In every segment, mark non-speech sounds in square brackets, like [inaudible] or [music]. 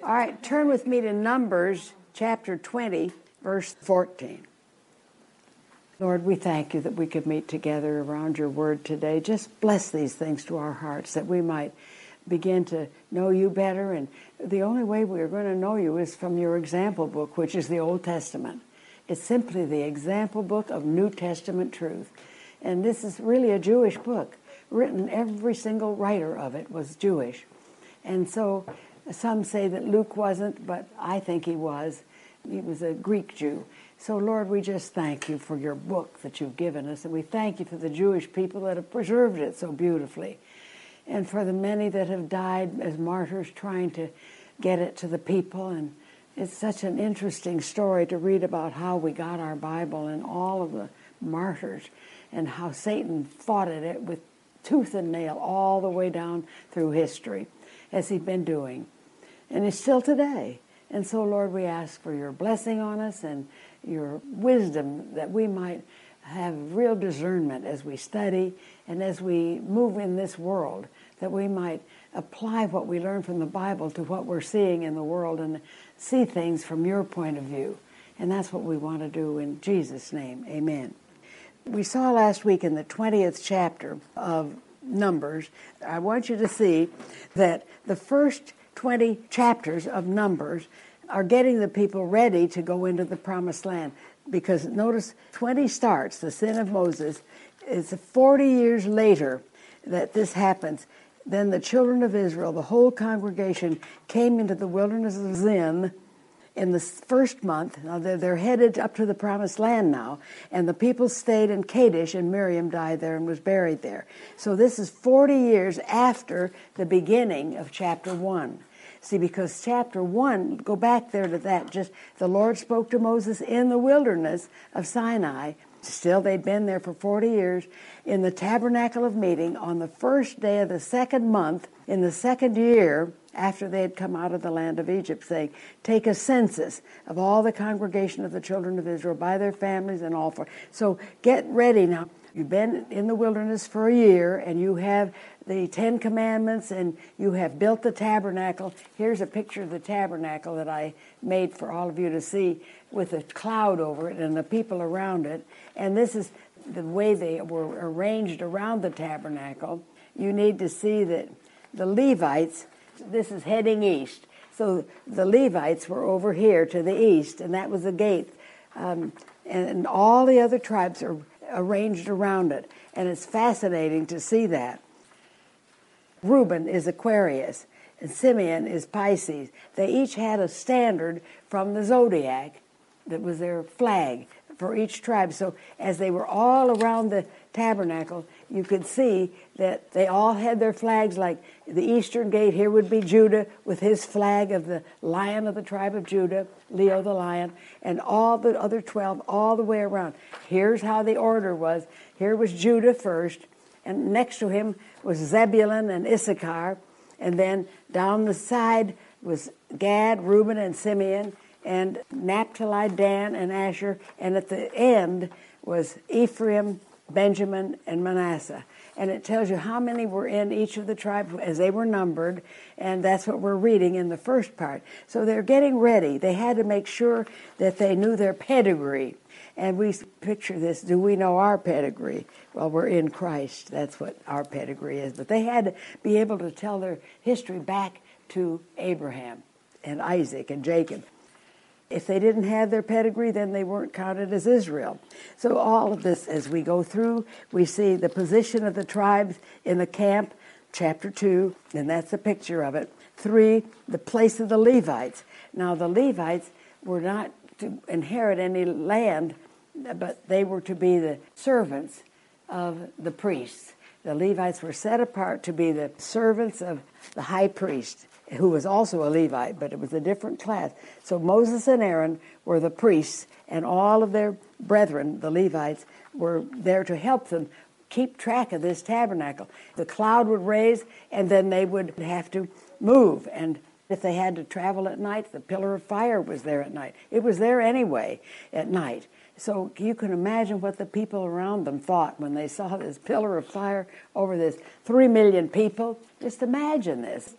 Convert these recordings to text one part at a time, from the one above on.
All right, turn with me to Numbers chapter 20, verse 14. Lord, we thank you that we could meet together around your word today. Just bless these things to our hearts that we might begin to know you better. And the only way we are going to know you is from your example book, which is the Old Testament. It's simply the example book of New Testament truth. And this is really a Jewish book. Written, every single writer of it was Jewish. And so some say that Luke wasn't, but I think he was. He was a Greek Jew. So, Lord, we just thank you for your book that you've given us, and we thank you for the Jewish people that have preserved it so beautifully, and for the many that have died as martyrs trying to get it to the people. And it's such an interesting story to read about how we got our Bible and all of the martyrs and how Satan fought at it with tooth and nail all the way down through history, as he's been doing. And it's still today. And so, Lord, we ask for your blessing on us and your wisdom that we might have real discernment as we study and as we move in this world, that we might apply what we learn from the Bible to what we're seeing in the world and see things from your point of view. And that's what we want to do in Jesus' name. Amen. We saw last week in the 20th chapter of Numbers, I want you to see that the first 20 chapters of Numbers are getting the people ready to go into the promised land. Because notice 20 starts, the sin of Moses. It's 40 years later that this happens. Then the children of Israel, the whole congregation, came into the wilderness of Zin in the first month. Now they're, they're headed up to the promised land now. And the people stayed in Kadesh, and Miriam died there and was buried there. So this is 40 years after the beginning of chapter 1. See, because chapter 1, go back there to that, just the Lord spoke to Moses in the wilderness of Sinai. Still, they'd been there for 40 years in the tabernacle of meeting on the first day of the second month in the second year after they had come out of the land of Egypt, saying, Take a census of all the congregation of the children of Israel by their families and all for. So get ready now. You've been in the wilderness for a year and you have the Ten Commandments and you have built the tabernacle. Here's a picture of the tabernacle that I made for all of you to see with a cloud over it and the people around it. And this is the way they were arranged around the tabernacle. You need to see that the Levites, this is heading east. So the Levites were over here to the east, and that was the gate. Um, and, and all the other tribes are arranged around it. And it's fascinating to see that. Reuben is Aquarius, and Simeon is Pisces. They each had a standard from the zodiac that was their flag for each tribe. So as they were all around the tabernacle, you could see that they all had their flags like the eastern gate here would be Judah with his flag of the lion of the tribe of Judah, Leo the lion, and all the other 12 all the way around. Here's how the order was. Here was Judah first, and next to him was Zebulun and Issachar, and then down the side was Gad, Reuben, and Simeon, and Naphtali, Dan, and Asher, and at the end was Ephraim, Benjamin, and Manasseh. And it tells you how many were in each of the tribes as they were numbered, and that's what we're reading in the first part. So they're getting ready. They had to make sure that they knew their pedigree. And we picture this do we know our pedigree? Well, we're in Christ. That's what our pedigree is. But they had to be able to tell their history back to Abraham and Isaac and Jacob. If they didn't have their pedigree, then they weren't counted as Israel. So, all of this, as we go through, we see the position of the tribes in the camp, chapter 2, and that's a picture of it. Three, the place of the Levites. Now, the Levites were not to inherit any land but they were to be the servants of the priests. The Levites were set apart to be the servants of the high priest, who was also a Levite, but it was a different class. So Moses and Aaron were the priests, and all of their brethren, the Levites, were there to help them keep track of this tabernacle. The cloud would raise, and then they would have to move. And if they had to travel at night, the pillar of fire was there at night. It was there anyway at night. So you can imagine what the people around them thought when they saw this pillar of fire over this three million people. Just imagine this.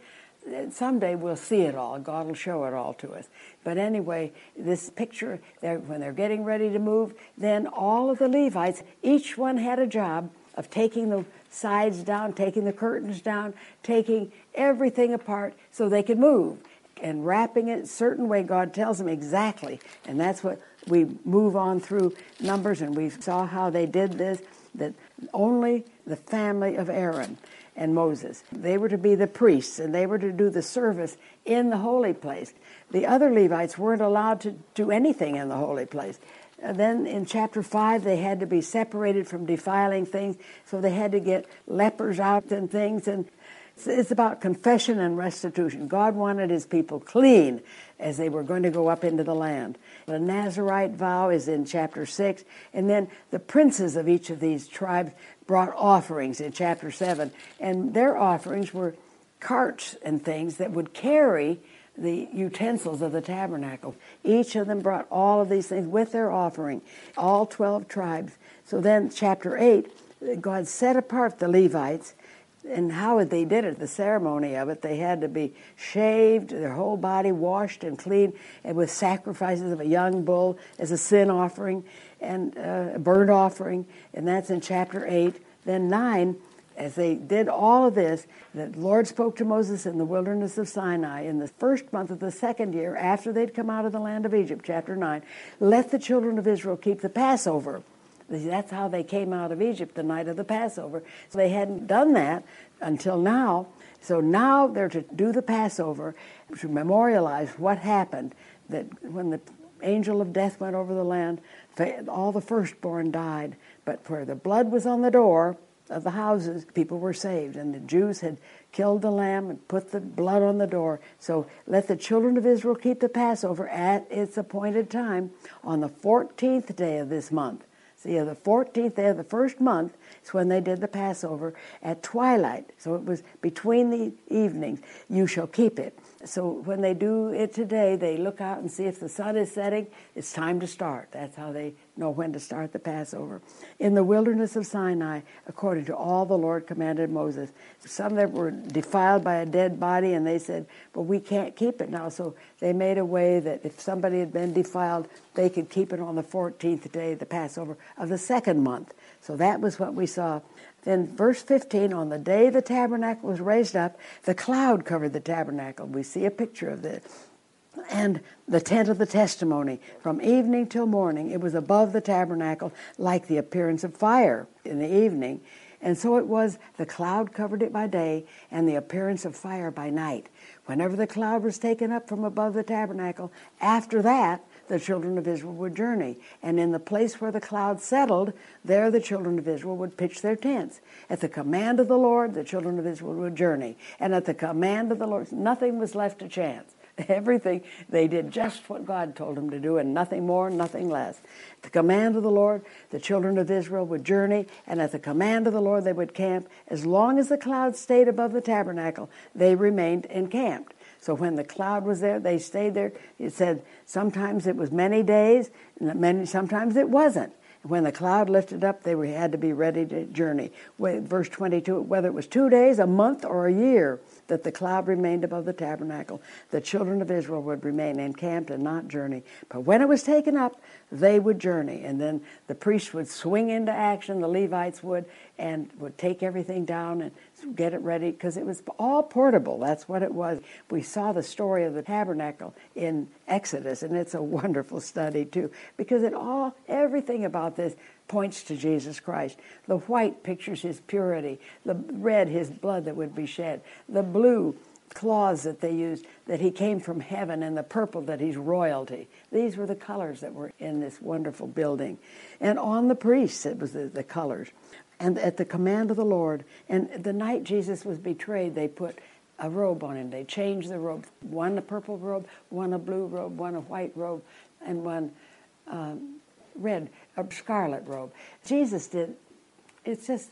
someday we'll see it all. God will show it all to us. But anyway, this picture, they're, when they're getting ready to move, then all of the Levites, each one had a job of taking the sides down, taking the curtains down, taking everything apart so they could move and wrapping it a certain way. God tells them exactly. And that's what we move on through Numbers, and we saw how they did this, that only the family of Aaron and Moses. They were to be the priests and they were to do the service in the holy place. The other Levites weren't allowed to do anything in the holy place. And then in chapter 5, they had to be separated from defiling things, so they had to get lepers out and things. And it's about confession and restitution. God wanted his people clean as they were going to go up into the land. The Nazarite vow is in chapter 6. And then the princes of each of these tribes brought offerings in chapter 7. And their offerings were carts and things that would carry the utensils of the tabernacle. Each of them brought all of these things with their offering, all 12 tribes. So then, chapter 8, God set apart the Levites and how they did it, the ceremony of it, they had to be shaved, their whole body washed and clean, and with sacrifices of a young bull as a sin offering and uh, a burnt offering, and that's in chapter 8. Then 9, as they did all of this, the Lord spoke to Moses in the wilderness of Sinai in the first month of the second year after they'd come out of the land of Egypt, chapter 9. Let the children of Israel keep the Passover that's how they came out of Egypt the night of the Passover. So they hadn't done that until now. So now they're to do the Passover to memorialize what happened that when the angel of death went over the land, all the firstborn died. But where the blood was on the door of the houses, people were saved. And the Jews had killed the lamb and put the blood on the door. So let the children of Israel keep the Passover at its appointed time on the 14th day of this month. See, the 14th day of the first month is when they did the Passover at twilight. So it was between the evenings. You shall keep it. So when they do it today, they look out and see if the sun is setting, it's time to start. That's how they know when to start the Passover. In the wilderness of Sinai, according to all the Lord commanded Moses. Some that were defiled by a dead body, and they said, But we can't keep it now. So they made a way that if somebody had been defiled, they could keep it on the 14th day, the Passover of the second month. So that was what we saw then, verse 15, on the day the tabernacle was raised up, the cloud covered the tabernacle. We see a picture of this. And the tent of the testimony, from evening till morning, it was above the tabernacle like the appearance of fire in the evening. And so it was, the cloud covered it by day, and the appearance of fire by night. Whenever the cloud was taken up from above the tabernacle, after that, the children of Israel would journey. And in the place where the cloud settled, there the children of Israel would pitch their tents. At the command of the Lord, the children of Israel would journey. And at the command of the Lord, nothing was left to chance. [laughs] Everything, they did just what God told them to do, and nothing more, nothing less. At the command of the Lord, the children of Israel would journey, and at the command of the Lord, they would camp. As long as the cloud stayed above the tabernacle, they remained encamped. So when the cloud was there, they stayed there. It said sometimes it was many days, and many, sometimes it wasn't. When the cloud lifted up, they had to be ready to journey. Verse 22 whether it was two days, a month, or a year that the cloud remained above the tabernacle, the children of Israel would remain encamped and not journey. But when it was taken up, they would journey. And then the priests would swing into action, the Levites would, and would take everything down and get it ready because it was all portable. That's what it was. We saw the story of the tabernacle in Exodus, and it's a wonderful study too because it all, everything about this points to Jesus Christ. The white pictures his purity, the red, his blood that would be shed, the blue, cloths that they used, that he came from heaven, and the purple that he's royalty. These were the colors that were in this wonderful building. And on the priests, it was the, the colors and at the command of the Lord. And the night Jesus was betrayed, they put a robe on him. They changed the robe. One a purple robe, one a blue robe, one a white robe, and one um, red, a scarlet robe. Jesus did. It's just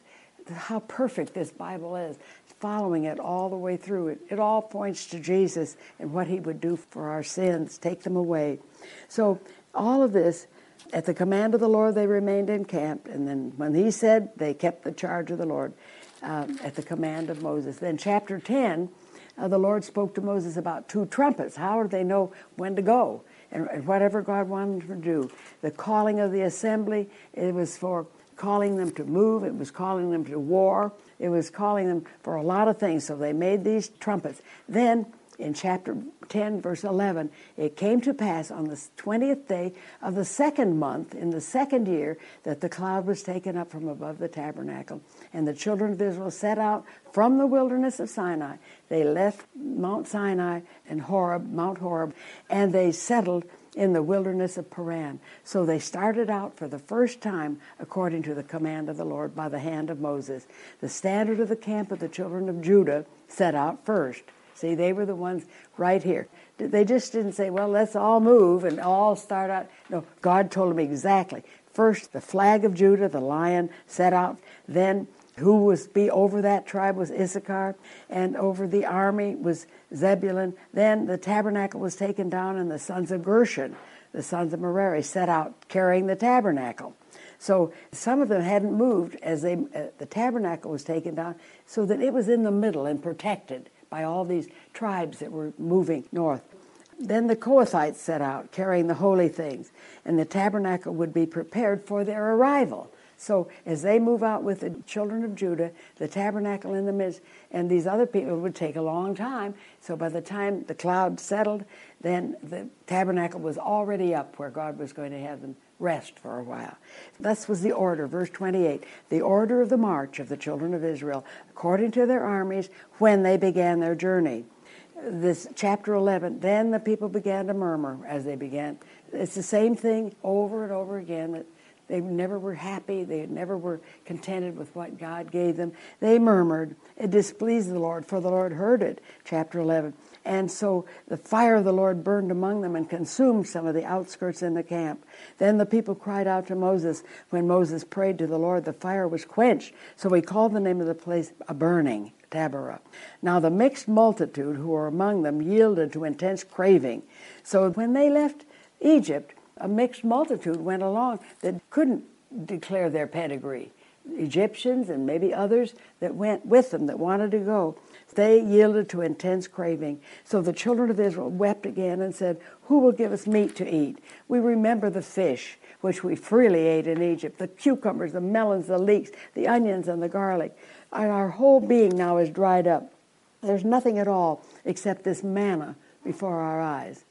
how perfect this Bible is. Following it all the way through it, it all points to Jesus and what He would do for our sins, take them away. So all of this at the command of the Lord, they remained encamped. And then when he said, they kept the charge of the Lord um, at the command of Moses. Then, chapter 10, uh, the Lord spoke to Moses about two trumpets. How do they know when to go? And, and whatever God wanted them to do. The calling of the assembly, it was for calling them to move, it was calling them to war, it was calling them for a lot of things. So they made these trumpets. Then in chapter 10, verse 11, it came to pass on the 20th day of the second month, in the second year, that the cloud was taken up from above the tabernacle. And the children of Israel set out from the wilderness of Sinai. They left Mount Sinai and Horeb, Mount Horeb, and they settled in the wilderness of Paran. So they started out for the first time according to the command of the Lord by the hand of Moses. The standard of the camp of the children of Judah set out first. See, they were the ones right here. They just didn't say, well, let's all move and all start out. No, God told them exactly. First, the flag of Judah, the lion, set out. Then, who was be over that tribe was Issachar, and over the army was Zebulun. Then the tabernacle was taken down, and the sons of Gershon, the sons of Merari, set out carrying the tabernacle. So some of them hadn't moved as they uh, the tabernacle was taken down, so that it was in the middle and protected by all these tribes that were moving north. Then the Kohathites set out carrying the holy things, and the tabernacle would be prepared for their arrival. So as they move out with the children of Judah, the tabernacle in the midst, and these other people would take a long time. So by the time the cloud settled, then the tabernacle was already up where God was going to have them rest for a while. Thus was the order, verse 28, the order of the march of the children of Israel according to their armies when they began their journey. This chapter 11, then the people began to murmur as they began. It's the same thing over and over again that they never were happy. They never were contented with what God gave them. They murmured. It displeased the Lord, for the Lord heard it. Chapter 11. And so the fire of the Lord burned among them and consumed some of the outskirts in the camp. Then the people cried out to Moses. When Moses prayed to the Lord, the fire was quenched. So he called the name of the place a burning, Taberah. Now the mixed multitude who were among them yielded to intense craving. So when they left Egypt, a mixed multitude went along that couldn't declare their pedigree. Egyptians and maybe others that went with them that wanted to go. They yielded to intense craving. So the children of Israel wept again and said, Who will give us meat to eat? We remember the fish, which we freely ate in Egypt, the cucumbers, the melons, the leeks, the onions, and the garlic. And our whole being now is dried up. There's nothing at all except this manna before our eyes.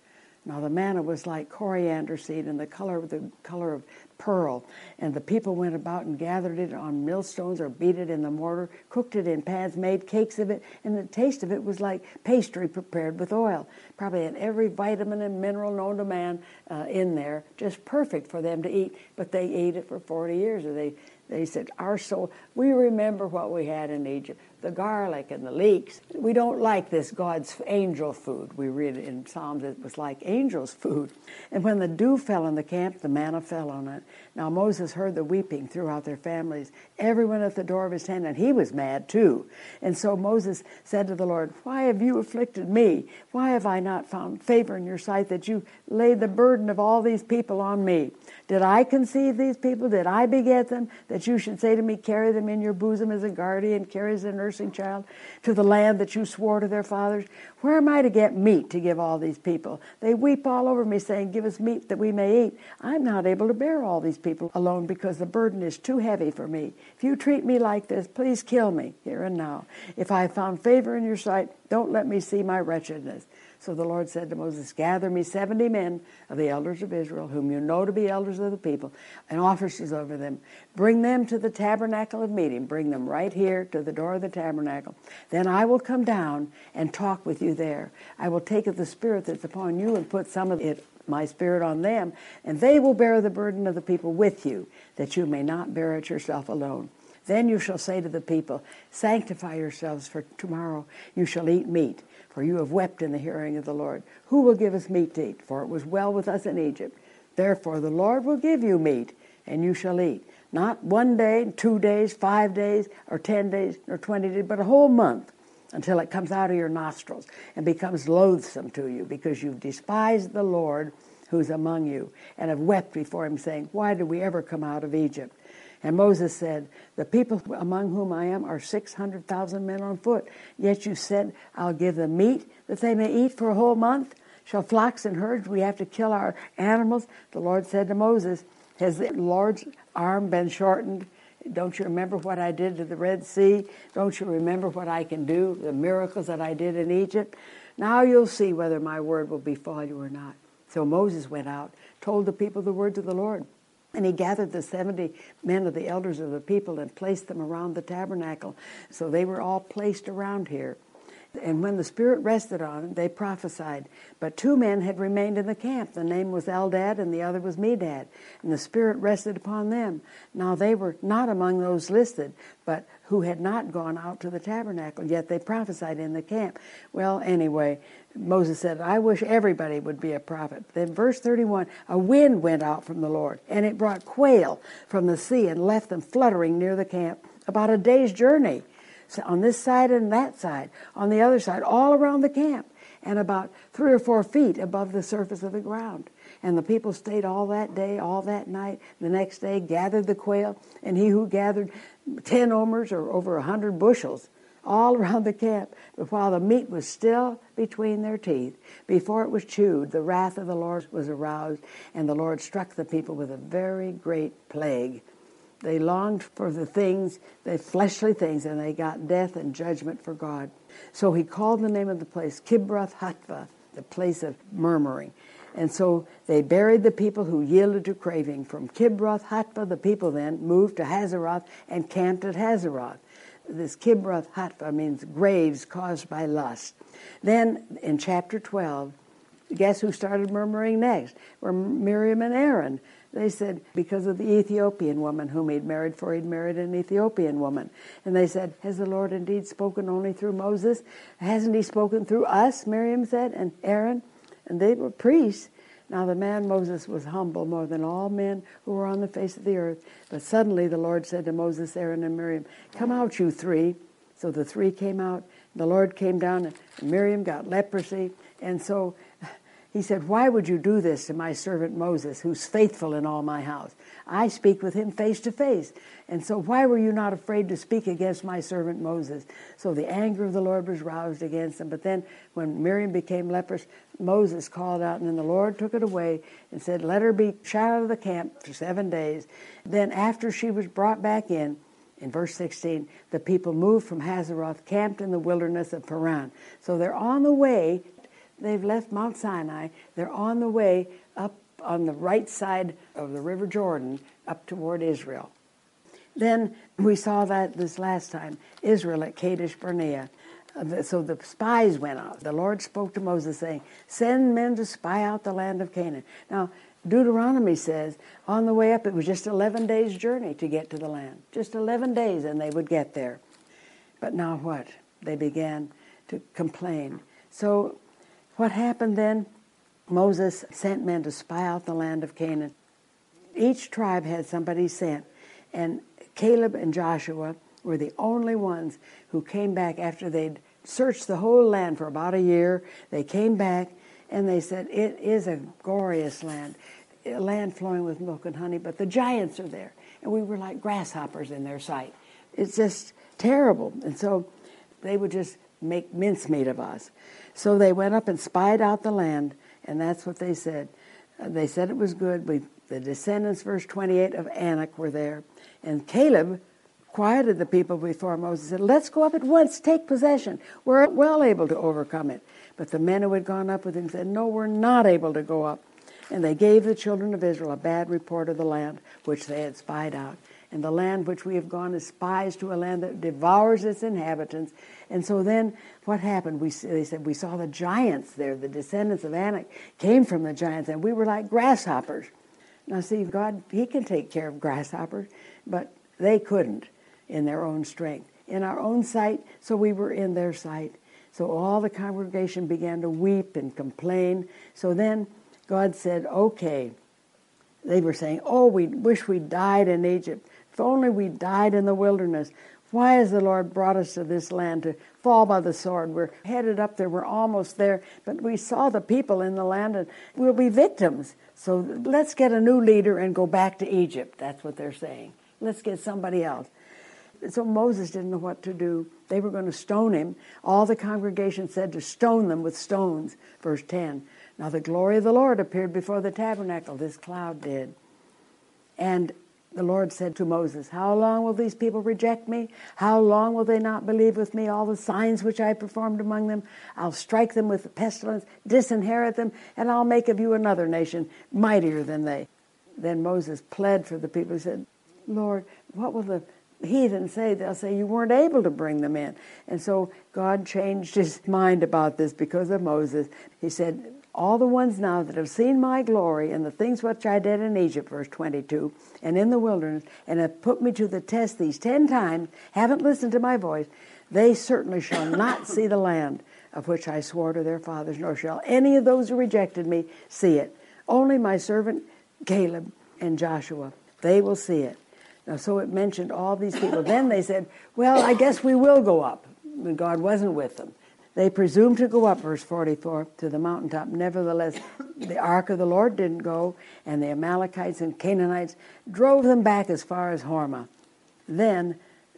Now the manna was like coriander seed and the color of the color of pearl. And the people went about and gathered it on millstones or beat it in the mortar, cooked it in pans, made cakes of it, and the taste of it was like pastry prepared with oil. Probably had every vitamin and mineral known to man uh, in there, just perfect for them to eat. But they ate it for 40 years. Or they, they said, Our soul, we remember what we had in Egypt the garlic and the leeks. We don't like this God's angel food. We read in Psalms it was like angels' food. And when the dew fell on the camp, the manna fell on it. Now Moses heard the weeping throughout their families, everyone at the door of his tent, and he was mad too. And so Moses said to the Lord, Why have you afflicted me? Why have I not found favor in your sight that you laid the burden of all these people on me? Did I conceive these people? Did I beget them? That you should say to me, Carry them in your bosom as a guardian carries a nursing child to the land that you swore to their fathers? Where am I to get meat to give all these people? They weep all over me, saying, Give us meat that we may eat. I'm not able to bear all these people alone because the burden is too heavy for me. If you treat me like this, please kill me here and now. If I have found favor in your sight, don't let me see my wretchedness. So the Lord said to Moses, Gather me seventy men of the elders of Israel, whom you know to be elders of the people, and officers over them. Bring them to the tabernacle of meeting. Bring them right here to the door of the tabernacle. Then I will come down and talk with you there. I will take of the spirit that's upon you and put some of it my spirit on them, and they will bear the burden of the people with you, that you may not bear it yourself alone. Then you shall say to the people, Sanctify yourselves, for tomorrow you shall eat meat for you have wept in the hearing of the Lord. Who will give us meat to eat? For it was well with us in Egypt. Therefore the Lord will give you meat, and you shall eat. Not one day, two days, five days, or ten days, or twenty days, but a whole month until it comes out of your nostrils and becomes loathsome to you because you've despised the Lord who's among you and have wept before him, saying, Why did we ever come out of Egypt? And Moses said, The people among whom I am are 600,000 men on foot. Yet you said, I'll give them meat that they may eat for a whole month. Shall flocks and herds we have to kill our animals? The Lord said to Moses, Has the Lord's arm been shortened? Don't you remember what I did to the Red Sea? Don't you remember what I can do, the miracles that I did in Egypt? Now you'll see whether my word will befall you or not. So Moses went out, told the people the words of the Lord. And he gathered the 70 men of the elders of the people and placed them around the tabernacle. So they were all placed around here. And when the Spirit rested on them, they prophesied. But two men had remained in the camp. The name was Eldad, and the other was Medad. And the Spirit rested upon them. Now they were not among those listed, but who had not gone out to the tabernacle, yet they prophesied in the camp. Well, anyway, Moses said, I wish everybody would be a prophet. Then, verse 31 a wind went out from the Lord, and it brought quail from the sea and left them fluttering near the camp about a day's journey. On this side and that side, on the other side, all around the camp, and about three or four feet above the surface of the ground. And the people stayed all that day, all that night. The next day, gathered the quail, and he who gathered ten omers or over a hundred bushels all [laughs] around the camp. But while the meat was still between their teeth, before it was chewed, the wrath of the Lord was aroused, and the Lord struck the people with a very great plague. They longed for the things, the fleshly things, and they got death and judgment for God. So he called the name of the place Kibroth Hattaavah, the place of murmuring. And so they buried the people who yielded to craving. From Kibroth Hattaavah, the people then moved to Hazeroth and camped at Hazeroth. This Kibroth Hattaavah means graves caused by lust. Then in chapter 12, guess who started murmuring next? Were Miriam and Aaron. They said, because of the Ethiopian woman whom he'd married, for he'd married an Ethiopian woman. And they said, Has the Lord indeed spoken only through Moses? Hasn't he spoken through us? Miriam said, and Aaron. And they were priests. Now the man Moses was humble more than all men who were on the face of the earth. But suddenly the Lord said to Moses, Aaron, and Miriam, Come out, you three. So the three came out. The Lord came down, and Miriam got leprosy. And so he said, Why would you do this to my servant Moses, who's faithful in all my house? I speak with him face to face. And so, why were you not afraid to speak against my servant Moses? So the anger of the Lord was roused against him. But then, when Miriam became leprous, Moses called out, and then the Lord took it away and said, Let her be shut out of the camp for seven days. Then, after she was brought back in, in verse 16, the people moved from Hazeroth, camped in the wilderness of Paran. So they're on the way They've left Mount Sinai. They're on the way up on the right side of the River Jordan up toward Israel. Then we saw that this last time Israel at Kadesh Barnea. Uh, so the spies went out. The Lord spoke to Moses, saying, Send men to spy out the land of Canaan. Now, Deuteronomy says on the way up, it was just 11 days' journey to get to the land. Just 11 days, and they would get there. But now what? They began to complain. So what happened then? Moses sent men to spy out the land of Canaan. Each tribe had somebody sent, and Caleb and Joshua were the only ones who came back after they'd searched the whole land for about a year. They came back and they said, It is a glorious land, a land flowing with milk and honey, but the giants are there. And we were like grasshoppers in their sight. It's just terrible. And so they would just make mincemeat of us. So they went up and spied out the land, and that's what they said. Uh, they said it was good. We, the descendants, verse 28, of Anak were there. And Caleb quieted the people before Moses and said, Let's go up at once, take possession. We're well able to overcome it. But the men who had gone up with him said, No, we're not able to go up. And they gave the children of Israel a bad report of the land which they had spied out and the land which we have gone as spies to a land that devours its inhabitants. And so then what happened? We, they said, we saw the giants there, the descendants of Anak came from the giants, and we were like grasshoppers. Now, see, God, He can take care of grasshoppers, but they couldn't in their own strength. In our own sight, so we were in their sight. So all the congregation began to weep and complain. So then God said, okay. They were saying, oh, we wish we died in Egypt. If only we died in the wilderness. Why has the Lord brought us to this land to fall by the sword? We're headed up there, we're almost there, but we saw the people in the land and we'll be victims. So let's get a new leader and go back to Egypt. That's what they're saying. Let's get somebody else. So Moses didn't know what to do. They were going to stone him. All the congregation said to stone them with stones. Verse 10. Now the glory of the Lord appeared before the tabernacle. This cloud did. And the Lord said to Moses, How long will these people reject me? How long will they not believe with me all the signs which I performed among them? I'll strike them with the pestilence, disinherit them, and I'll make of you another nation mightier than they. Then Moses pled for the people. He said, Lord, what will the heathen say? They'll say you weren't able to bring them in. And so God changed his [laughs] mind about this because of Moses. He said, all the ones now that have seen my glory and the things which I did in Egypt, verse 22, and in the wilderness, and have put me to the test these ten times, haven't listened to my voice, they certainly shall not see the land of which I swore to their fathers, nor shall any of those who rejected me see it. Only my servant Caleb and Joshua, they will see it. Now, so it mentioned all these people. then they said, Well, I guess we will go up. And God wasn't with them. They presumed to go up, verse 44, to the mountaintop. Nevertheless, the ark of the Lord didn't go, and the Amalekites and Canaanites drove them back as far as Hormah. Then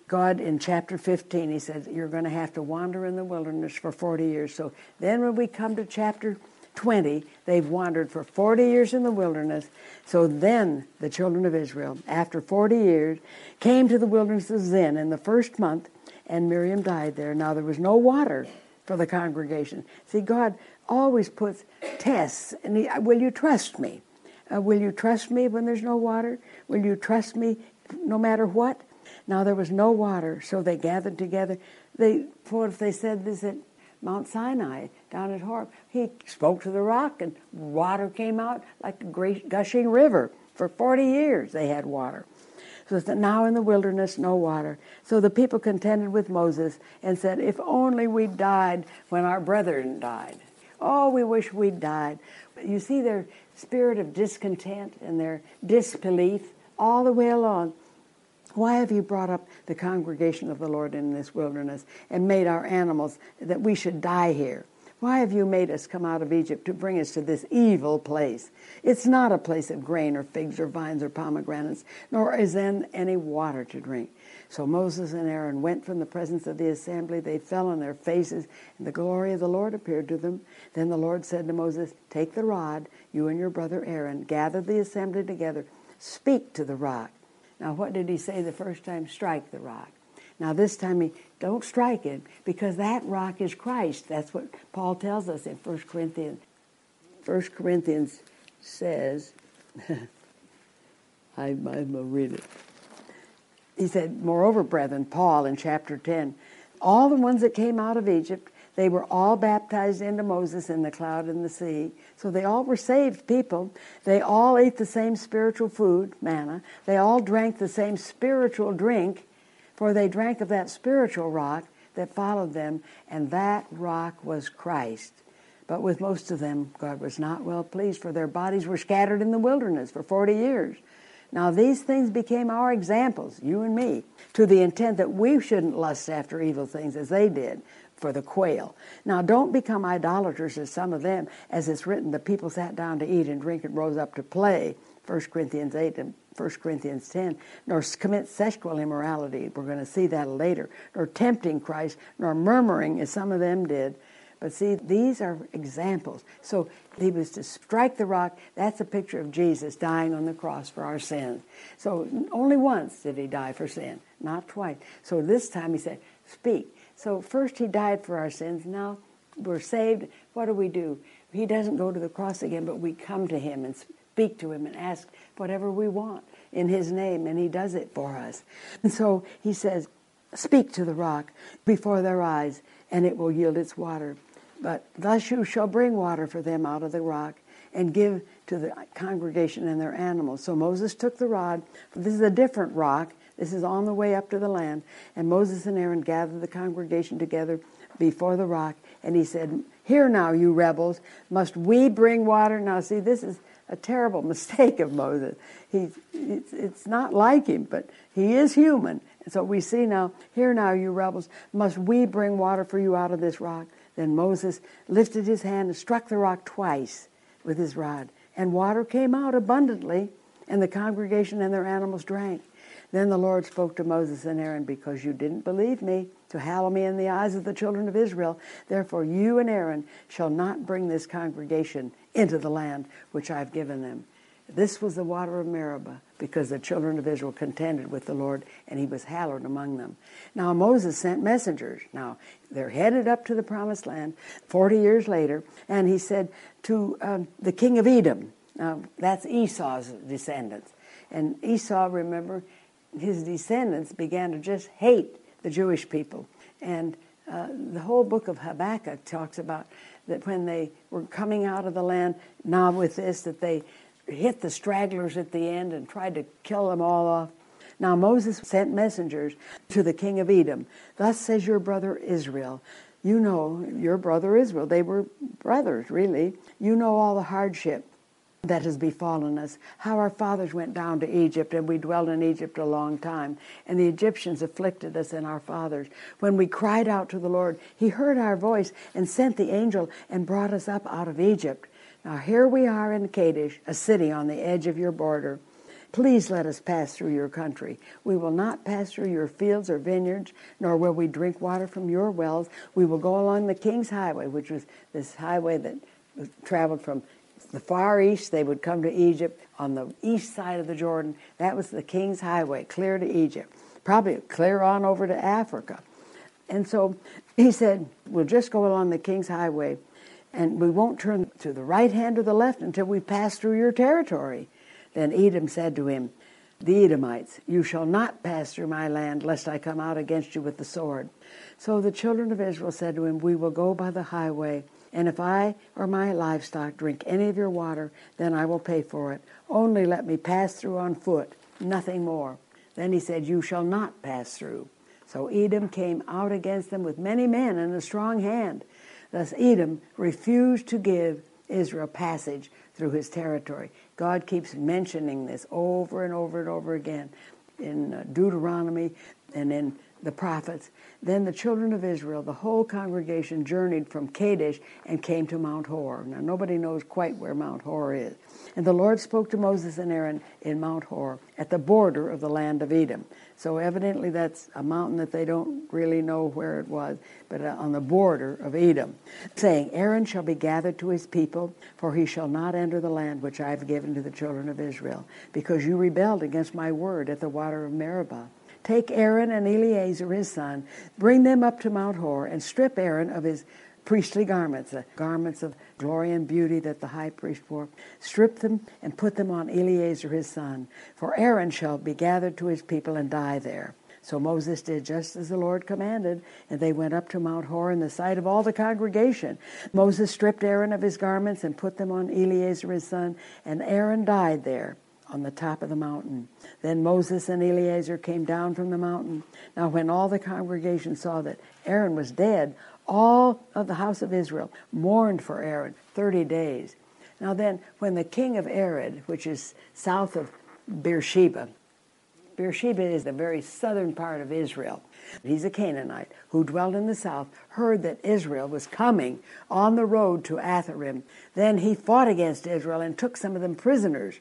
God, in chapter 15, he said, You're going to have to wander in the wilderness for 40 years. So then, when we come to chapter 20, they've wandered for 40 years in the wilderness. So then the children of Israel, after 40 years, came to the wilderness of Zin in the first month, and Miriam died there. Now there was no water for the congregation. See, God always puts tests. And he, will you trust me? Uh, will you trust me when there's no water? Will you trust me no matter what? Now there was no water, so they gathered together. They, for if they said this at Mount Sinai down at Horeb? He spoke to the rock, and water came out like a great gushing river. For 40 years they had water. So that now in the wilderness, no water. So the people contended with Moses and said, If only we died when our brethren died. Oh, we wish we'd died. You see their spirit of discontent and their disbelief all the way along. Why have you brought up the congregation of the Lord in this wilderness and made our animals that we should die here? Why have you made us come out of Egypt to bring us to this evil place? It's not a place of grain or figs or vines or pomegranates, nor is then any water to drink. So Moses and Aaron went from the presence of the assembly. They fell on their faces, and the glory of the Lord appeared to them. Then the Lord said to Moses, Take the rod, you and your brother Aaron, gather the assembly together, speak to the rock. Now, what did he say the first time? Strike the rock. Now, this time, he don't strike it because that rock is Christ. That's what Paul tells us in 1 Corinthians. 1 Corinthians says, [laughs] I, I'm going to read it. He said, Moreover, brethren, Paul in chapter 10, all the ones that came out of Egypt, they were all baptized into Moses in the cloud and the sea. So they all were saved people. They all ate the same spiritual food, manna. They all drank the same spiritual drink for they drank of that spiritual rock that followed them, and that rock was Christ. But with most of them, God was not well pleased, for their bodies were scattered in the wilderness for 40 years. Now, these things became our examples, you and me, to the intent that we shouldn't lust after evil things as they did for the quail. Now, don't become idolaters as some of them, as it's written, the people sat down to eat and drink and rose up to play. 1 Corinthians 8 and 1 Corinthians 10, nor commit sexual immorality. We're going to see that later. Nor tempting Christ, nor murmuring, as some of them did. But see, these are examples. So he was to strike the rock. That's a picture of Jesus dying on the cross for our sins. So only once did he die for sin, not twice. So this time he said, Speak. So first he died for our sins. Now we're saved. What do we do? He doesn't go to the cross again, but we come to him and speak to him and ask whatever we want in his name, and he does it for us. And so he says, Speak to the rock before their eyes, and it will yield its water. But thus you shall bring water for them out of the rock and give to the congregation and their animals. So Moses took the rod. This is a different rock. This is on the way up to the land. And Moses and Aaron gathered the congregation together before the rock. And he said, Here now, you rebels, must we bring water? Now, see, this is a terrible [laughs] mistake of Moses. He, it's, it's not like him, but he is human. And so we see now, here now, you rebels, must we bring water for you out of this rock? Then Moses lifted his hand and struck the rock twice with his rod, and water came out abundantly, and the congregation and their animals drank. Then the Lord spoke to Moses and Aaron, Because you didn't believe me to hallow me in the eyes of the children of Israel, therefore you and Aaron shall not bring this congregation into the land which I have given them. This was the water of Meribah, because the children of Israel contended with the Lord, and he was hallowed among them. Now Moses sent messengers. Now they're headed up to the promised land 40 years later, and he said to um, the king of Edom, now that's Esau's descendants. And Esau, remember, his descendants began to just hate the Jewish people. And uh, the whole book of Habakkuk talks about that when they were coming out of the land, now with this, that they hit the stragglers at the end and tried to kill them all off. Now Moses sent messengers to the king of Edom. Thus says your brother Israel. You know your brother Israel. They were brothers, really. You know all the hardship that has befallen us, how our fathers went down to Egypt, and we dwelled in Egypt a long time, and the Egyptians afflicted us and our fathers. When we cried out to the Lord, He heard our voice and sent the angel and brought us up out of Egypt. Now here we are in Kadesh, a city on the edge of your border. Please let us pass through your country. We will not pass through your fields or vineyards, nor will we drink water from your wells. We will go along the King's Highway, which was this highway that traveled from the far east. They would come to Egypt on the east side of the Jordan. That was the King's Highway, clear to Egypt, probably clear on over to Africa. And so he said, We'll just go along the King's Highway and we won't turn to the right hand or the left until we pass through your territory. Then Edom said to him, The Edomites, you shall not pass through my land, lest I come out against you with the sword. So the children of Israel said to him, We will go by the highway, and if I or my livestock drink any of your water, then I will pay for it. Only let me pass through on foot, nothing more. Then he said, You shall not pass through. So Edom came out against them with many men and a strong hand. Thus Edom refused to give Israel passage through his territory. God keeps mentioning this over and over and over again in uh, Deuteronomy and in the prophets. Then the children of Israel, the whole congregation, journeyed from Kadesh and came to Mount Hor. Now, nobody knows quite where Mount Hor is. And the Lord spoke to Moses and Aaron in Mount Hor, at the border of the land of Edom. So evidently that's a mountain that they don't really know where it was, but uh, on the border of Edom, saying, Aaron shall be gathered to his people, for he shall not enter the land which I have given to the children of Israel, because you rebelled against my word at the water of Meribah. Take Aaron and Eleazar his son, bring them up to Mount Hor, and strip Aaron of his priestly garments, the garments of glory and beauty that the high priest wore. Strip them and put them on Eleazar his son, for Aaron shall be gathered to his people and die there. So Moses did just as the Lord commanded, and they went up to Mount Hor in the sight of all the congregation. Moses stripped Aaron of his garments and put them on Eleazar his son, and Aaron died there on the top of the mountain. Then Moses and Eleazar came down from the mountain. Now, when all the congregation saw that Aaron was dead, all of the house of Israel mourned for Aaron 30 days. Now, then, when the king of Arad, which is south of Beersheba, Beersheba is the very southern part of Israel. He's a Canaanite who dwelt in the south, heard that Israel was coming on the road to Atharim. Then he fought against Israel and took some of them prisoners.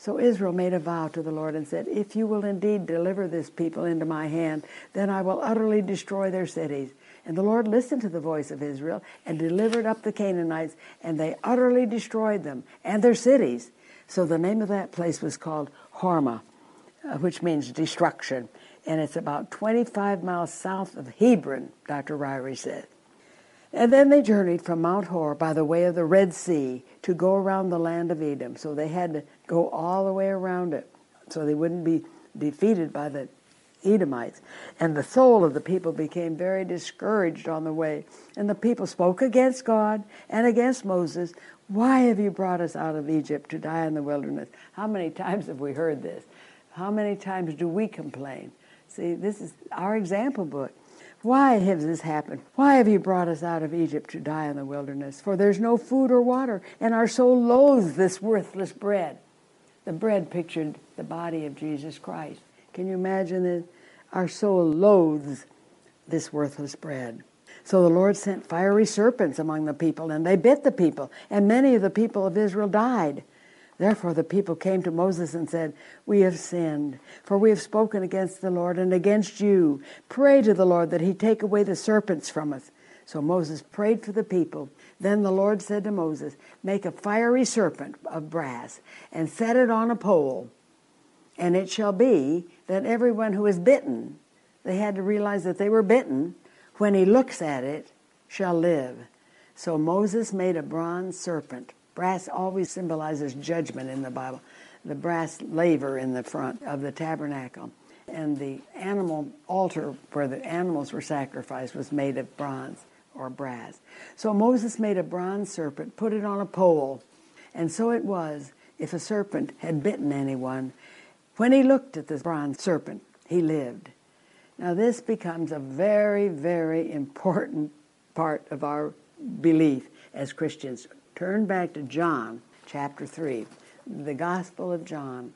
So Israel made a vow to the Lord and said, If you will indeed deliver this people into my hand, then I will utterly destroy their cities. And the Lord listened to the voice of Israel and delivered up the Canaanites, and they utterly destroyed them and their cities. So the name of that place was called Hormah, uh, which means destruction. And it's about 25 miles south of Hebron, Dr. Ryrie said. And then they journeyed from Mount Hor by the way of the Red Sea to go around the land of Edom. So they had to go all the way around it so they wouldn't be defeated by the Edomites. And the soul of the people became very discouraged on the way. And the people spoke against God and against Moses. Why have you brought us out of Egypt to die in the wilderness? How many times have we heard this? How many times do we complain? See, this is our example book. Why has this happened? Why have you brought us out of Egypt to die in the wilderness? For there's no food or water, and our soul loathes this worthless bread. The bread pictured the body of Jesus Christ. Can you imagine that our soul loathes this worthless bread? So the Lord sent fiery serpents among the people, and they bit the people, and many of the people of Israel died. Therefore the people came to Moses and said, We have sinned, for we have spoken against the Lord and against you. Pray to the Lord that he take away the serpents from us. So Moses prayed for the people. Then the Lord said to Moses, Make a fiery serpent of brass and set it on a pole. And it shall be that everyone who is bitten, they had to realize that they were bitten, when he looks at it, shall live. So Moses made a bronze serpent Brass always symbolizes judgment in the Bible. The brass laver in the front of the tabernacle. And the animal altar where the animals were sacrificed was made of bronze or brass. So Moses made a bronze serpent, put it on a pole, and so it was if a serpent had bitten anyone, when he looked at the bronze serpent, he lived. Now, this becomes a very, very important part of our belief as Christians. Turn back to John chapter 3, the Gospel of John.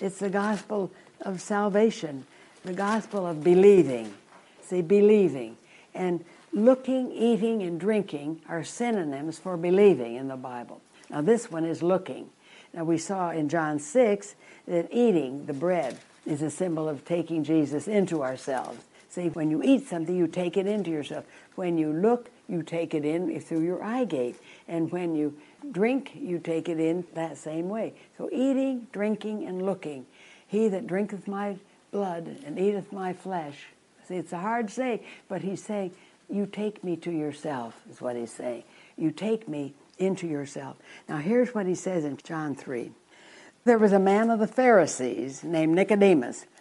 It's the gospel of salvation, the gospel of believing. See, believing. And looking, eating, and drinking are synonyms for believing in the Bible. Now, this one is looking. Now, we saw in John 6 that eating the bread is a symbol of taking Jesus into ourselves. See, when you eat something, you take it into yourself. When you look, you take it in through your eye gate. And when you drink, you take it in that same way. So eating, drinking, and looking. He that drinketh my blood and eateth my flesh. See, it's a hard say, but he's saying, you take me to yourself, is what he's saying. You take me into yourself. Now, here's what he says in John 3. There was a man of the Pharisees named Nicodemus,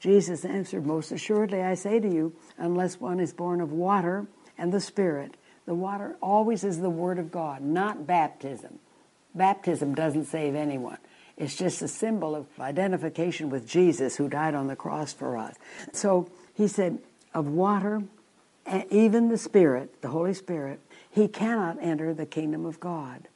Jesus answered, Most assuredly, I say to you, unless one is born of water and the Spirit, the water always is the Word of God, not baptism. Baptism doesn't save anyone. It's just a symbol of identification with Jesus who died on the cross for us. So he said, of water, and even the Spirit, the Holy Spirit, he cannot enter the kingdom of God.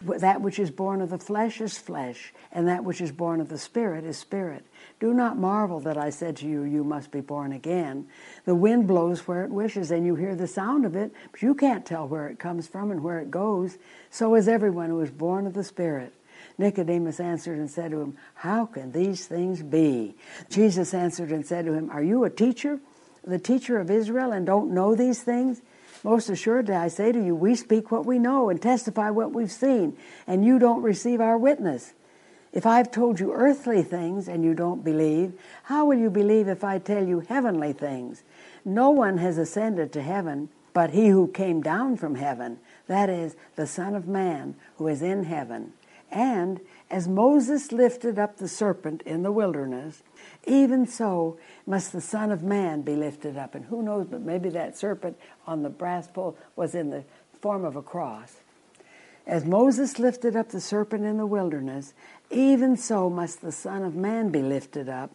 That which is born of the flesh is flesh, and that which is born of the Spirit is spirit. Do not marvel that I said to you, You must be born again. The wind blows where it wishes, and you hear the sound of it, but you can't tell where it comes from and where it goes. So is everyone who is born of the Spirit. Nicodemus answered and said to him, How can these things be? Jesus answered and said to him, Are you a teacher, the teacher of Israel, and don't know these things? Most assuredly, I say to you, we speak what we know and testify what we've seen, and you don't receive our witness. If I've told you earthly things and you don't believe, how will you believe if I tell you heavenly things? No one has ascended to heaven but he who came down from heaven, that is, the Son of Man who is in heaven. And as Moses lifted up the serpent in the wilderness, even so must the Son of Man be lifted up. And who knows, but maybe that serpent on the brass pole was in the form of a cross. As Moses lifted up the serpent in the wilderness, even so must the Son of Man be lifted up,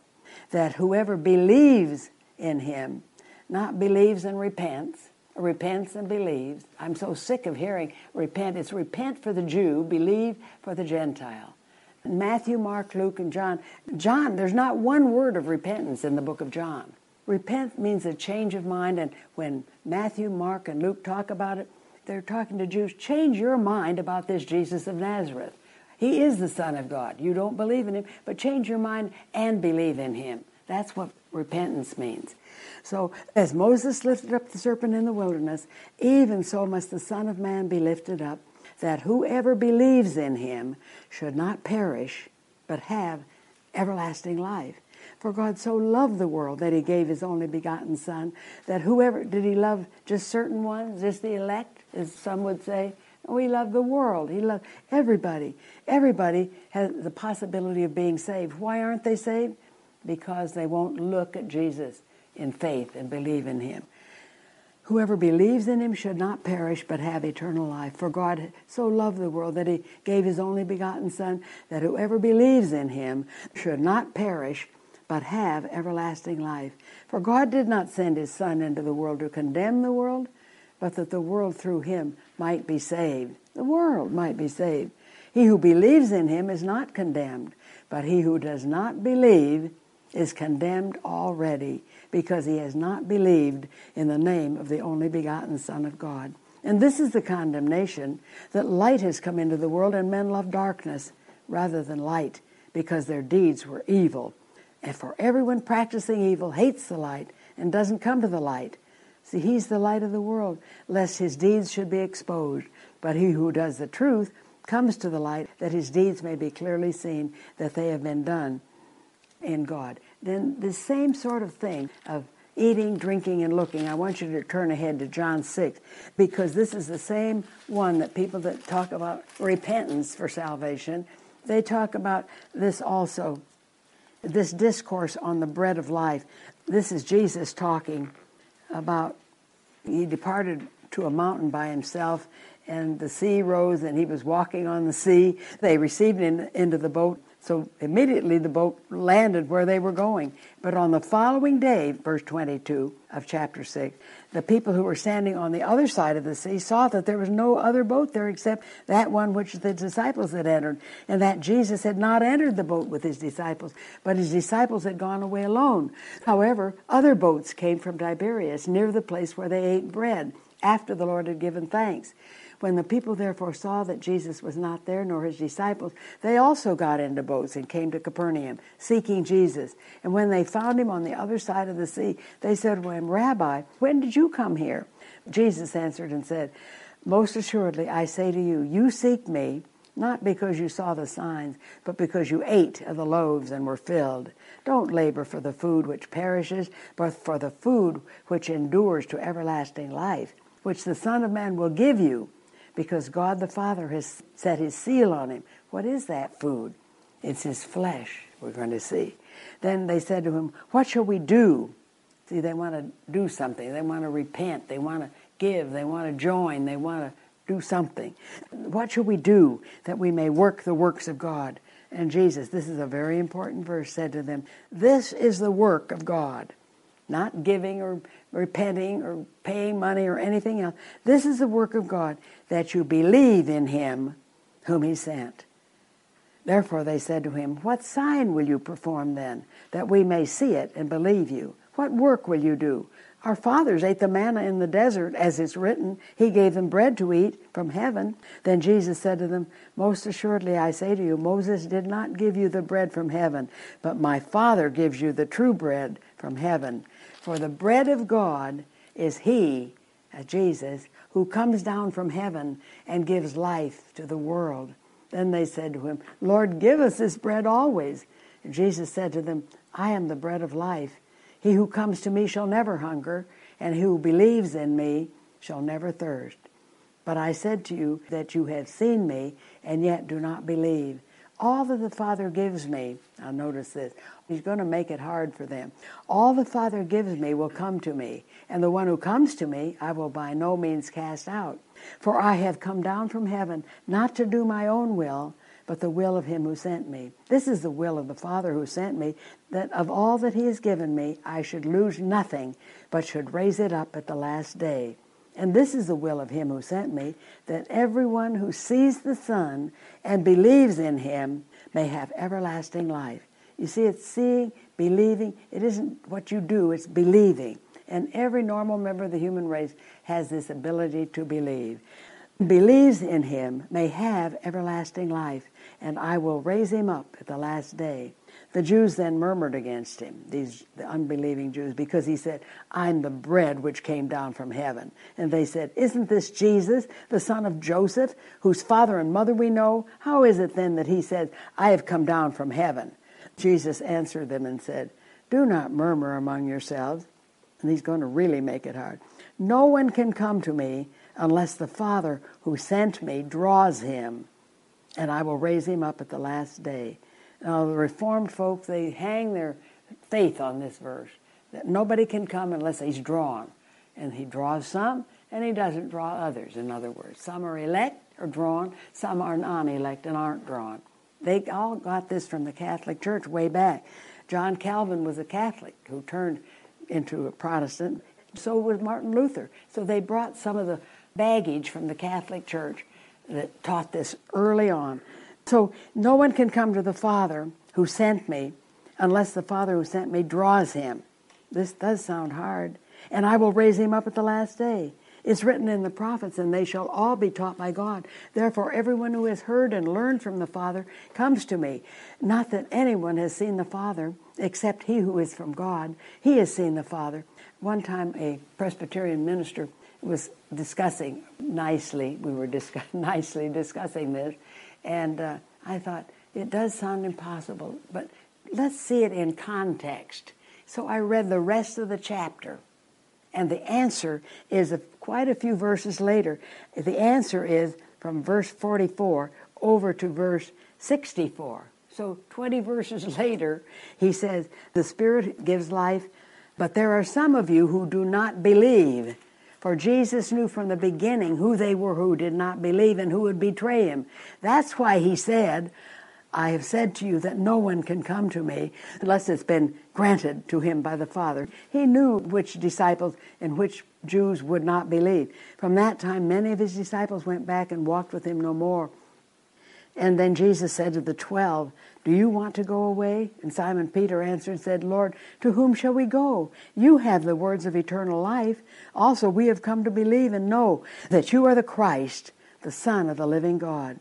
that whoever believes in him, not believes and repents, repents and believes. I'm so sick of hearing repent. It's repent for the Jew, believe for the Gentile. Matthew, Mark, Luke, and John. John, there's not one word of repentance in the book of John. Repent means a change of mind, and when Matthew, Mark, and Luke talk about it, they're talking to Jews. Change your mind about this Jesus of Nazareth. He is the Son of God. You don't believe in him, but change your mind and believe in him. That's what repentance means. So, as Moses lifted up the serpent in the wilderness, even so must the Son of Man be lifted up, that whoever believes in him should not perish, but have everlasting life. For God so loved the world that he gave his only begotten Son, that whoever, did he love just certain ones, just the elect, as some would say? we love the world. He loved everybody. Everybody has the possibility of being saved. Why aren't they saved? Because they won't look at Jesus in faith and believe in him. Whoever believes in him should not perish but have eternal life. For God so loved the world that he gave his only begotten Son, that whoever believes in him should not perish but have everlasting life. For God did not send his Son into the world to condemn the world, but that the world through him might be saved. The world might be saved. He who believes in him is not condemned, but he who does not believe is condemned already, because he has not believed in the name of the only begotten Son of God. And this is the condemnation that light has come into the world, and men love darkness rather than light, because their deeds were evil. And for everyone practicing evil hates the light and doesn't come to the light. See, he's the light of the world, lest his deeds should be exposed. But he who does the truth comes to the light, that his deeds may be clearly seen, that they have been done in God. Then the same sort of thing of eating, drinking, and looking. I want you to turn ahead to John 6 because this is the same one that people that talk about repentance for salvation, they talk about this also. This discourse on the bread of life. This is Jesus talking about he departed to a mountain by himself and the sea rose and he was walking on the sea. They received him into the boat so immediately the boat landed where they were going. But on the following day, verse 22 of chapter 6, the people who were standing on the other side of the sea saw that there was no other boat there except that one which the disciples had entered, and that Jesus had not entered the boat with his disciples, but his disciples had gone away alone. However, other boats came from Tiberias near the place where they ate bread after the Lord had given thanks. When the people therefore saw that Jesus was not there, nor his disciples, they also got into boats and came to Capernaum, seeking Jesus. And when they found him on the other side of the sea, they said to him, Rabbi, when did you come here? Jesus answered and said, Most assuredly, I say to you, you seek me, not because you saw the signs, but because you ate of the loaves and were filled. Don't labor for the food which perishes, but for the food which endures to everlasting life, which the Son of Man will give you because God the Father has set his seal on him. What is that food? It's his flesh, we're going to see. Then they said to him, What shall we do? See, they want to do something. They want to repent. They want to give. They want to join. They want to do something. What shall we do that we may work the works of God? And Jesus, this is a very important verse, said to them, This is the work of God. Not giving or repenting or paying money or anything else. This is the work of God, that you believe in him whom he sent. Therefore they said to him, What sign will you perform then, that we may see it and believe you? What work will you do? Our fathers ate the manna in the desert, as it's written, He gave them bread to eat from heaven. Then Jesus said to them, Most assuredly I say to you, Moses did not give you the bread from heaven, but my Father gives you the true bread from heaven. For the bread of God is He, uh, Jesus, who comes down from heaven and gives life to the world. Then they said to him, Lord, give us this bread always. And Jesus said to them, I am the bread of life. He who comes to me shall never hunger, and who believes in me shall never thirst. But I said to you that you have seen me, and yet do not believe. All that the Father gives me, now notice this, He's going to make it hard for them. All the Father gives me will come to me, and the one who comes to me I will by no means cast out. For I have come down from heaven not to do my own will, but the will of him who sent me. This is the will of the Father who sent me, that of all that he has given me I should lose nothing, but should raise it up at the last day. And this is the will of him who sent me, that everyone who sees the Son and believes in him may have everlasting life. You see, it's seeing, believing. It isn't what you do, it's believing. And every normal member of the human race has this ability to believe. Believes in him may have everlasting life, and I will raise him up at the last day. The Jews then murmured against him, these the unbelieving Jews, because he said, I'm the bread which came down from heaven. And they said, Isn't this Jesus, the son of Joseph, whose father and mother we know? How is it then that he says, I have come down from heaven? Jesus answered them and said, Do not murmur among yourselves. And he's going to really make it hard. No one can come to me unless the Father who sent me draws him, and I will raise him up at the last day. Now, the Reformed folk, they hang their faith on this verse that nobody can come unless he's drawn. And he draws some, and he doesn't draw others, in other words. Some are elect or drawn, some are non elect and aren't drawn. They all got this from the Catholic Church way back. John Calvin was a Catholic who turned into a Protestant. So was Martin Luther. So they brought some of the baggage from the Catholic Church that taught this early on. So no one can come to the Father who sent me unless the Father who sent me draws him. This does sound hard. And I will raise him up at the last day. It's written in the prophets, and they shall all be taught by God. Therefore, everyone who has heard and learned from the Father comes to me. Not that anyone has seen the Father, except he who is from God. He has seen the Father. One time, a Presbyterian minister was discussing nicely, we were discuss, [laughs] nicely discussing this, and uh, I thought, it does sound impossible, but let's see it in context. So I read the rest of the chapter, and the answer is a, quite a few verses later. The answer is from verse 44 over to verse 64. So 20 verses [laughs] later, he says, The Spirit gives life, but there are some of you who do not believe. For Jesus knew from the beginning who they were who did not believe and who would betray him. That's why he said, I have said to you that no one can come to me unless it's been granted to him by the Father. He knew which disciples and which Jews would not believe. From that time, many of his disciples went back and walked with him no more. And then Jesus said to the twelve, Do you want to go away? And Simon Peter answered and said, Lord, to whom shall we go? You have the words of eternal life. Also, we have come to believe and know that you are the Christ, the Son of the living God.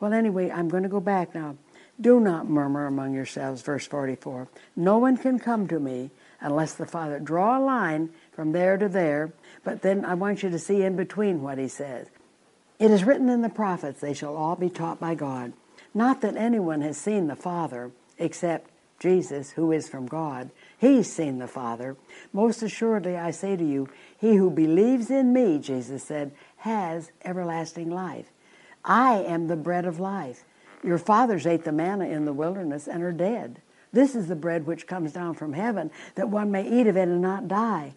Well, anyway, I'm going to go back now. Do not murmur among yourselves, verse 44. No one can come to me unless the Father draw a line from there to there. But then I want you to see in between what he says. It is written in the prophets, they shall all be taught by God. Not that anyone has seen the Father except Jesus, who is from God. He's seen the Father. Most assuredly, I say to you, he who believes in me, Jesus said, has everlasting life. I am the bread of life. Your fathers ate the manna in the wilderness and are dead. This is the bread which comes down from heaven, that one may eat of it and not die.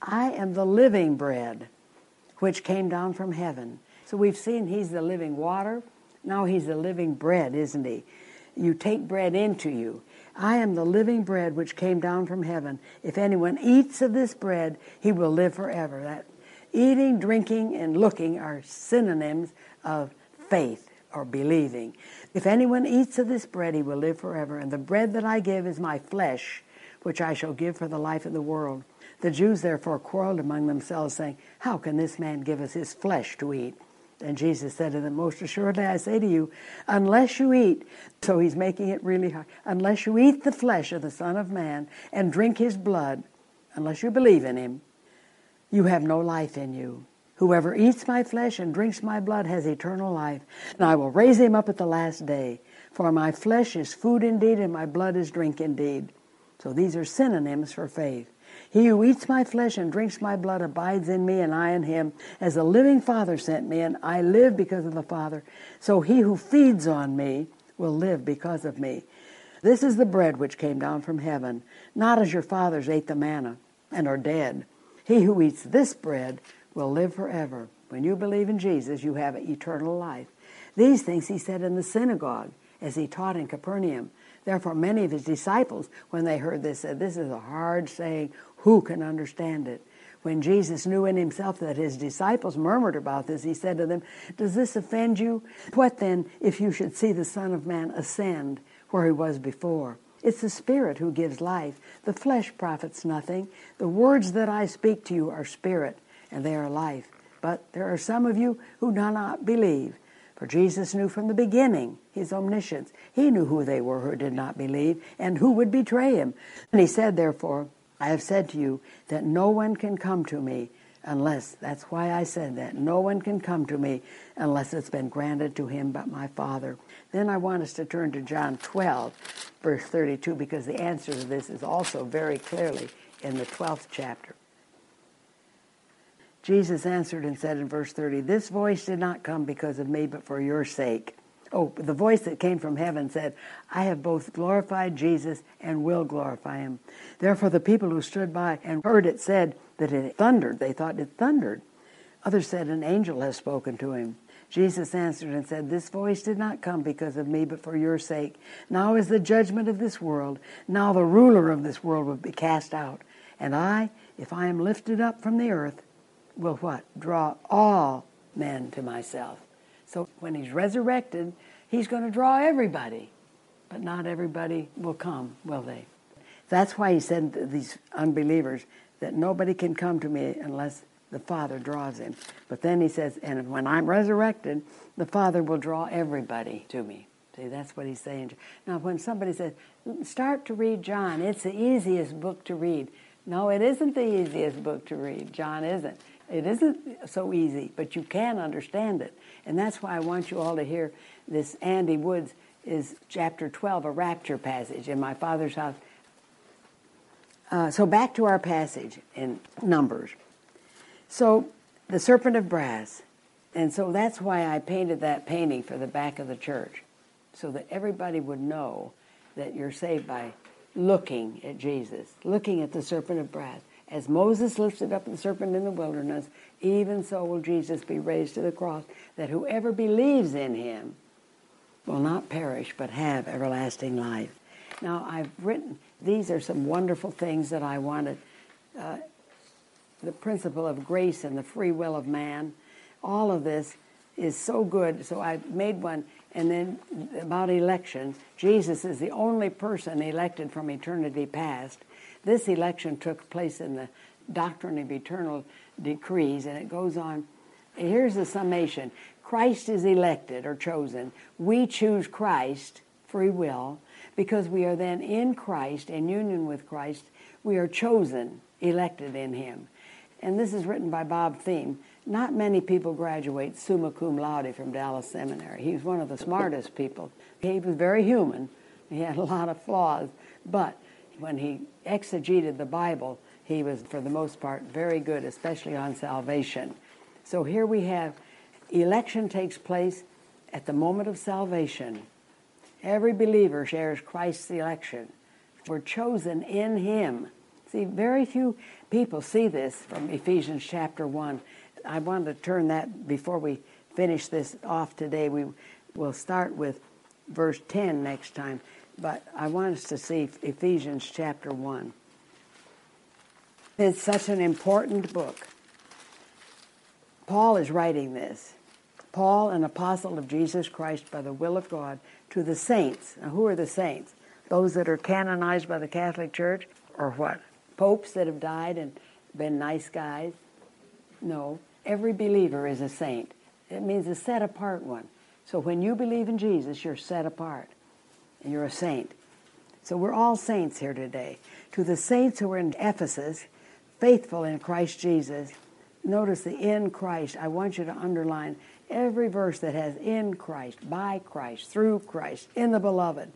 I am the living bread which came down from heaven. So we've seen he's the living water. Now he's the living bread, isn't he? You take bread into you. I am the living bread which came down from heaven. If anyone eats of this bread, he will live forever. That eating, drinking, and looking are synonyms of faith or believing. If anyone eats of this bread, he will live forever. And the bread that I give is my flesh, which I shall give for the life of the world. The Jews therefore quarreled among themselves, saying, How can this man give us his flesh to eat? And Jesus said to them, Most assuredly I say to you, unless you eat, so he's making it really hard, unless you eat the flesh of the Son of Man and drink his blood, unless you believe in him, you have no life in you. Whoever eats my flesh and drinks my blood has eternal life, and I will raise him up at the last day. For my flesh is food indeed, and my blood is drink indeed. So these are synonyms for faith. He who eats my flesh and drinks my blood abides in me, and I in him. As the living Father sent me, and I live because of the Father, so he who feeds on me will live because of me. This is the bread which came down from heaven, not as your fathers ate the manna and are dead. He who eats this bread will live forever. When you believe in Jesus, you have eternal life. These things he said in the synagogue as he taught in Capernaum. Therefore, many of his disciples, when they heard this, said, This is a hard saying. Who can understand it? When Jesus knew in himself that his disciples murmured about this, he said to them, Does this offend you? What then if you should see the Son of Man ascend where he was before? It's the Spirit who gives life. The flesh profits nothing. The words that I speak to you are spirit, and they are life. But there are some of you who do not believe. For Jesus knew from the beginning his omniscience. He knew who they were who did not believe and who would betray him. And he said, therefore, I have said to you that no one can come to me unless, that's why I said that, no one can come to me unless it's been granted to him but my Father. Then I want us to turn to John 12, verse 32, because the answer to this is also very clearly in the 12th chapter. Jesus answered and said in verse 30, This voice did not come because of me, but for your sake. Oh, the voice that came from heaven said, I have both glorified Jesus and will glorify him. Therefore, the people who stood by and heard it said that it thundered. They thought it thundered. Others said, An angel has spoken to him. Jesus answered and said, This voice did not come because of me, but for your sake. Now is the judgment of this world. Now the ruler of this world will be cast out. And I, if I am lifted up from the earth, will what? Draw all men to myself. So when he's resurrected, he's going to draw everybody. But not everybody will come, will they? That's why he said to these unbelievers that nobody can come to me unless the Father draws him. But then he says, and when I'm resurrected, the Father will draw everybody to me. See, that's what he's saying. Now, when somebody says, start to read John, it's the easiest book to read. No, it isn't the easiest book to read. John isn't. It isn't so easy, but you can understand it. And that's why I want you all to hear this Andy Woods is chapter 12, a rapture passage in my father's house. Uh, so back to our passage in Numbers. So the serpent of brass. And so that's why I painted that painting for the back of the church, so that everybody would know that you're saved by looking at Jesus, looking at the serpent of brass. As Moses lifted up the serpent in the wilderness, even so will Jesus be raised to the cross, that whoever believes in him will not perish but have everlasting life. Now, I've written, these are some wonderful things that I wanted. Uh, the principle of grace and the free will of man. All of this is so good. So I made one. And then about election, Jesus is the only person elected from eternity past. This election took place in the doctrine of eternal decrees, and it goes on. Here's the summation Christ is elected or chosen. We choose Christ, free will, because we are then in Christ, in union with Christ. We are chosen, elected in Him and this is written by Bob Thieme. Not many people graduate summa cum laude from Dallas Seminary. He was one of the smartest people. He was very human. He had a lot of flaws, but when he exegeted the Bible, he was, for the most part, very good, especially on salvation. So here we have election takes place at the moment of salvation. Every believer shares Christ's election. We're chosen in Him. See, very few people see this from Ephesians chapter 1. I wanted to turn that before we finish this off today. We will start with verse 10 next time, but I want us to see Ephesians chapter 1. It's such an important book. Paul is writing this. Paul, an apostle of Jesus Christ by the will of God, to the saints. Now, who are the saints? Those that are canonized by the Catholic Church, or what? popes that have died and been nice guys. No, every believer is a saint. It means a set apart one. So when you believe in Jesus, you're set apart and you're a saint. So we're all saints here today. To the saints who are in Ephesus, faithful in Christ Jesus, notice the in Christ. I want you to underline every verse that has in Christ, by Christ, through Christ, in the beloved.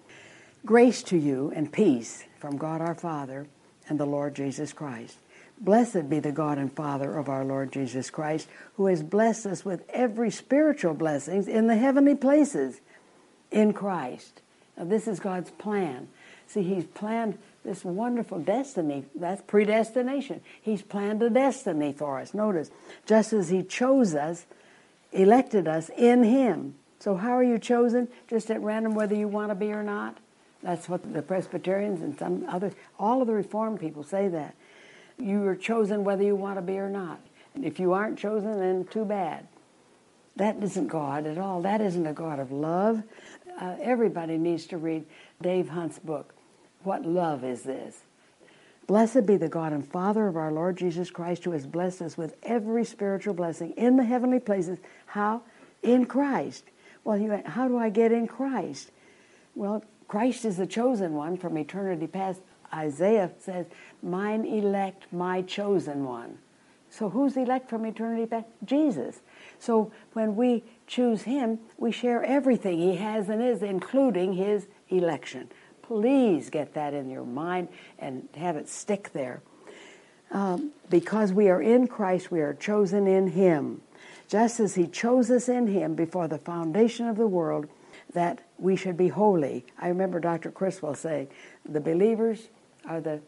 Grace to you and peace from God our Father and the Lord Jesus Christ. Blessed be the God and Father of our Lord Jesus Christ, who has blessed us with every spiritual blessings in the heavenly places in Christ. Now, this is God's plan. See, He's planned this wonderful destiny. That's predestination. He's planned a destiny for us. Notice, just as He chose us, elected us in Him. So, how are you chosen? Just at random, whether you want to be or not? That's what the Presbyterians and some other, all of the Reformed people say that. You are chosen whether you want to be or not. And If you aren't chosen, then too bad. That isn't God at all. That isn't a God of love. Uh, everybody needs to read Dave Hunt's book, What Love Is This? Blessed be the God and Father of our Lord Jesus Christ, who has blessed us with every spiritual blessing in the heavenly places. How? In Christ. Well, you, how do I get in Christ? Well, Christ is the chosen one from eternity past. Isaiah says, Mine elect, my chosen one. So who's elect from eternity past? Jesus. So when we choose him, we share everything he has and is, including his election. Please get that in your mind and have it stick there. Um, because we are in Christ, we are chosen in him. Just as he chose us in him before the foundation of the world, that we should be holy. I remember Dr. Criswell saying, the believers are the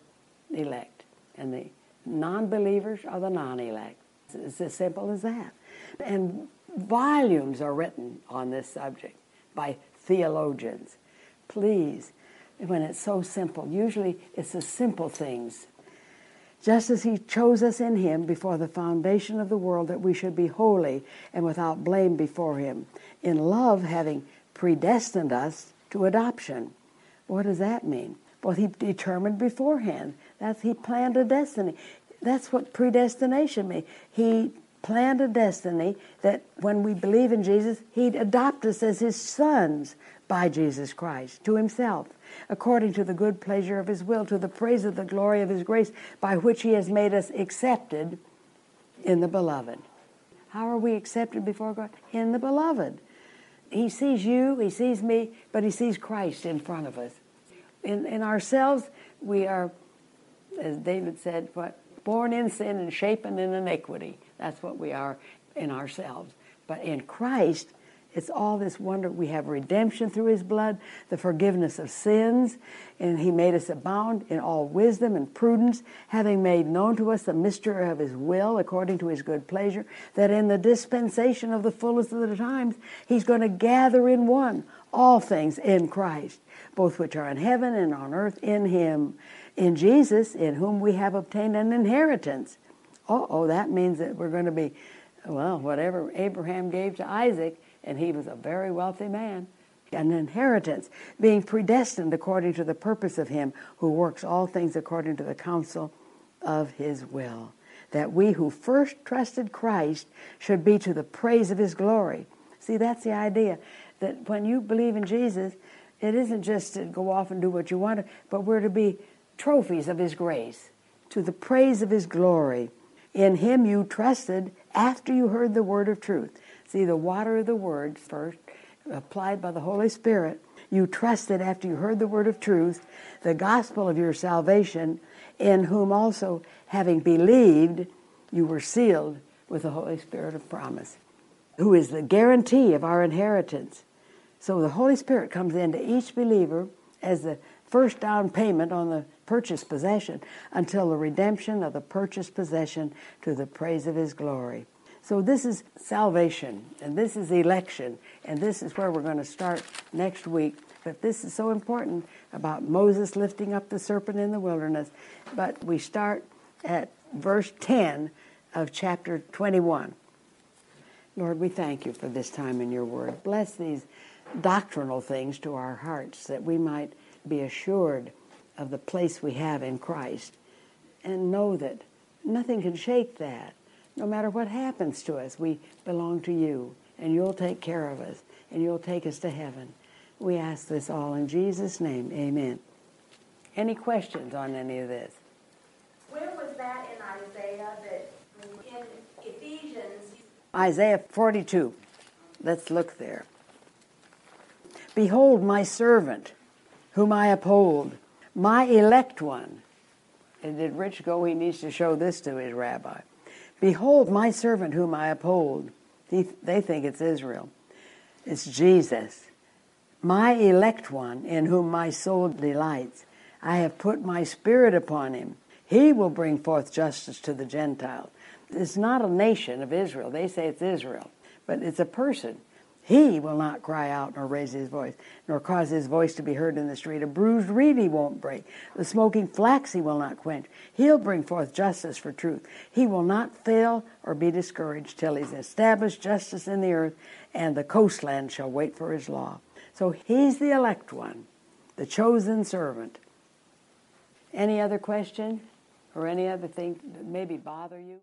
elect, and the non believers are the non elect. It's as simple as that. And volumes are written on this subject by theologians. Please, when it's so simple, usually it's the simple things. Just as He chose us in Him before the foundation of the world that we should be holy and without blame before Him, in love having predestined us to adoption. What does that mean? Well, He determined beforehand. That's He planned a destiny. That's what predestination means. He planned a destiny that when we believe in Jesus, He'd adopt us as His sons by Jesus Christ to Himself, according to the good pleasure of His will, to the praise of the glory of His grace, by which He has made us accepted in the Beloved. How are we accepted before God? In the Beloved. He sees you, He sees me, but He sees Christ in front of us. In, in ourselves, we are, as David said, what? Born in sin and shapen in iniquity. That's what we are in ourselves. But in Christ, it's all this wonder. We have redemption through His blood, the forgiveness of sins, and He made us abound in all wisdom and prudence, having made known to us the mystery of His will according to His good pleasure, that in the dispensation of the fullness of the times, He's going to gather in one all things in Christ, both which are in heaven and on earth in Him, in Jesus, in whom we have obtained an inheritance oh, oh, that means that we're going to be, well, whatever Abraham gave to Isaac, and he was a very wealthy man, an inheritance, being predestined according to the purpose of him who works all things according to the counsel of his will. That we who first trusted Christ should be to the praise of his glory. See, that's the idea. That when you believe in Jesus, it isn't just to go off and do what you want, but we're to be trophies of his grace, to the praise of his glory. In him you trusted after you heard the word of truth. See, the water of the word first, applied by the Holy Spirit. You trusted after you heard the word of truth, the gospel of your salvation, in whom also, having believed, you were sealed with the Holy Spirit of promise, who is the guarantee of our inheritance. So the Holy Spirit comes into each believer as the first down payment on the purchased possession until the redemption of the purchased possession to the praise of his glory. So this is salvation and this is election and this is where we're going to start next week. But this is so important about Moses lifting up the serpent in the wilderness. But we start at verse 10 of chapter 21. Lord, we thank you for this time in your word. Bless these doctrinal things to our hearts that we might be assured of the place we have in Christ and know that nothing can shake that. No matter what happens to us, we belong to you and you'll take care of us and you'll take us to heaven. We ask this all in Jesus' name. Amen. Any questions on any of this? Where was that in Isaiah that in Ephesians? Isaiah 42. Let's look there. Behold my servant whom I uphold, my elect one. And did Rich go? He needs to show this to his rabbi. Behold, my servant whom I uphold. He, they think it's Israel. It's Jesus. My elect one, in whom my soul delights. I have put my spirit upon him. He will bring forth justice to the Gentiles. It's not a nation of Israel. They say it's Israel, but it's a person. He will not cry out nor raise his voice, nor cause his voice to be heard in the street. A bruised reed he won't break. The smoking flax he will not quench. He'll bring forth justice for truth. He will not fail or be discouraged till he's established justice in the earth, and the coastland shall wait for his law. So he's the elect one, the chosen servant. Any other question or any other thing that maybe bother you?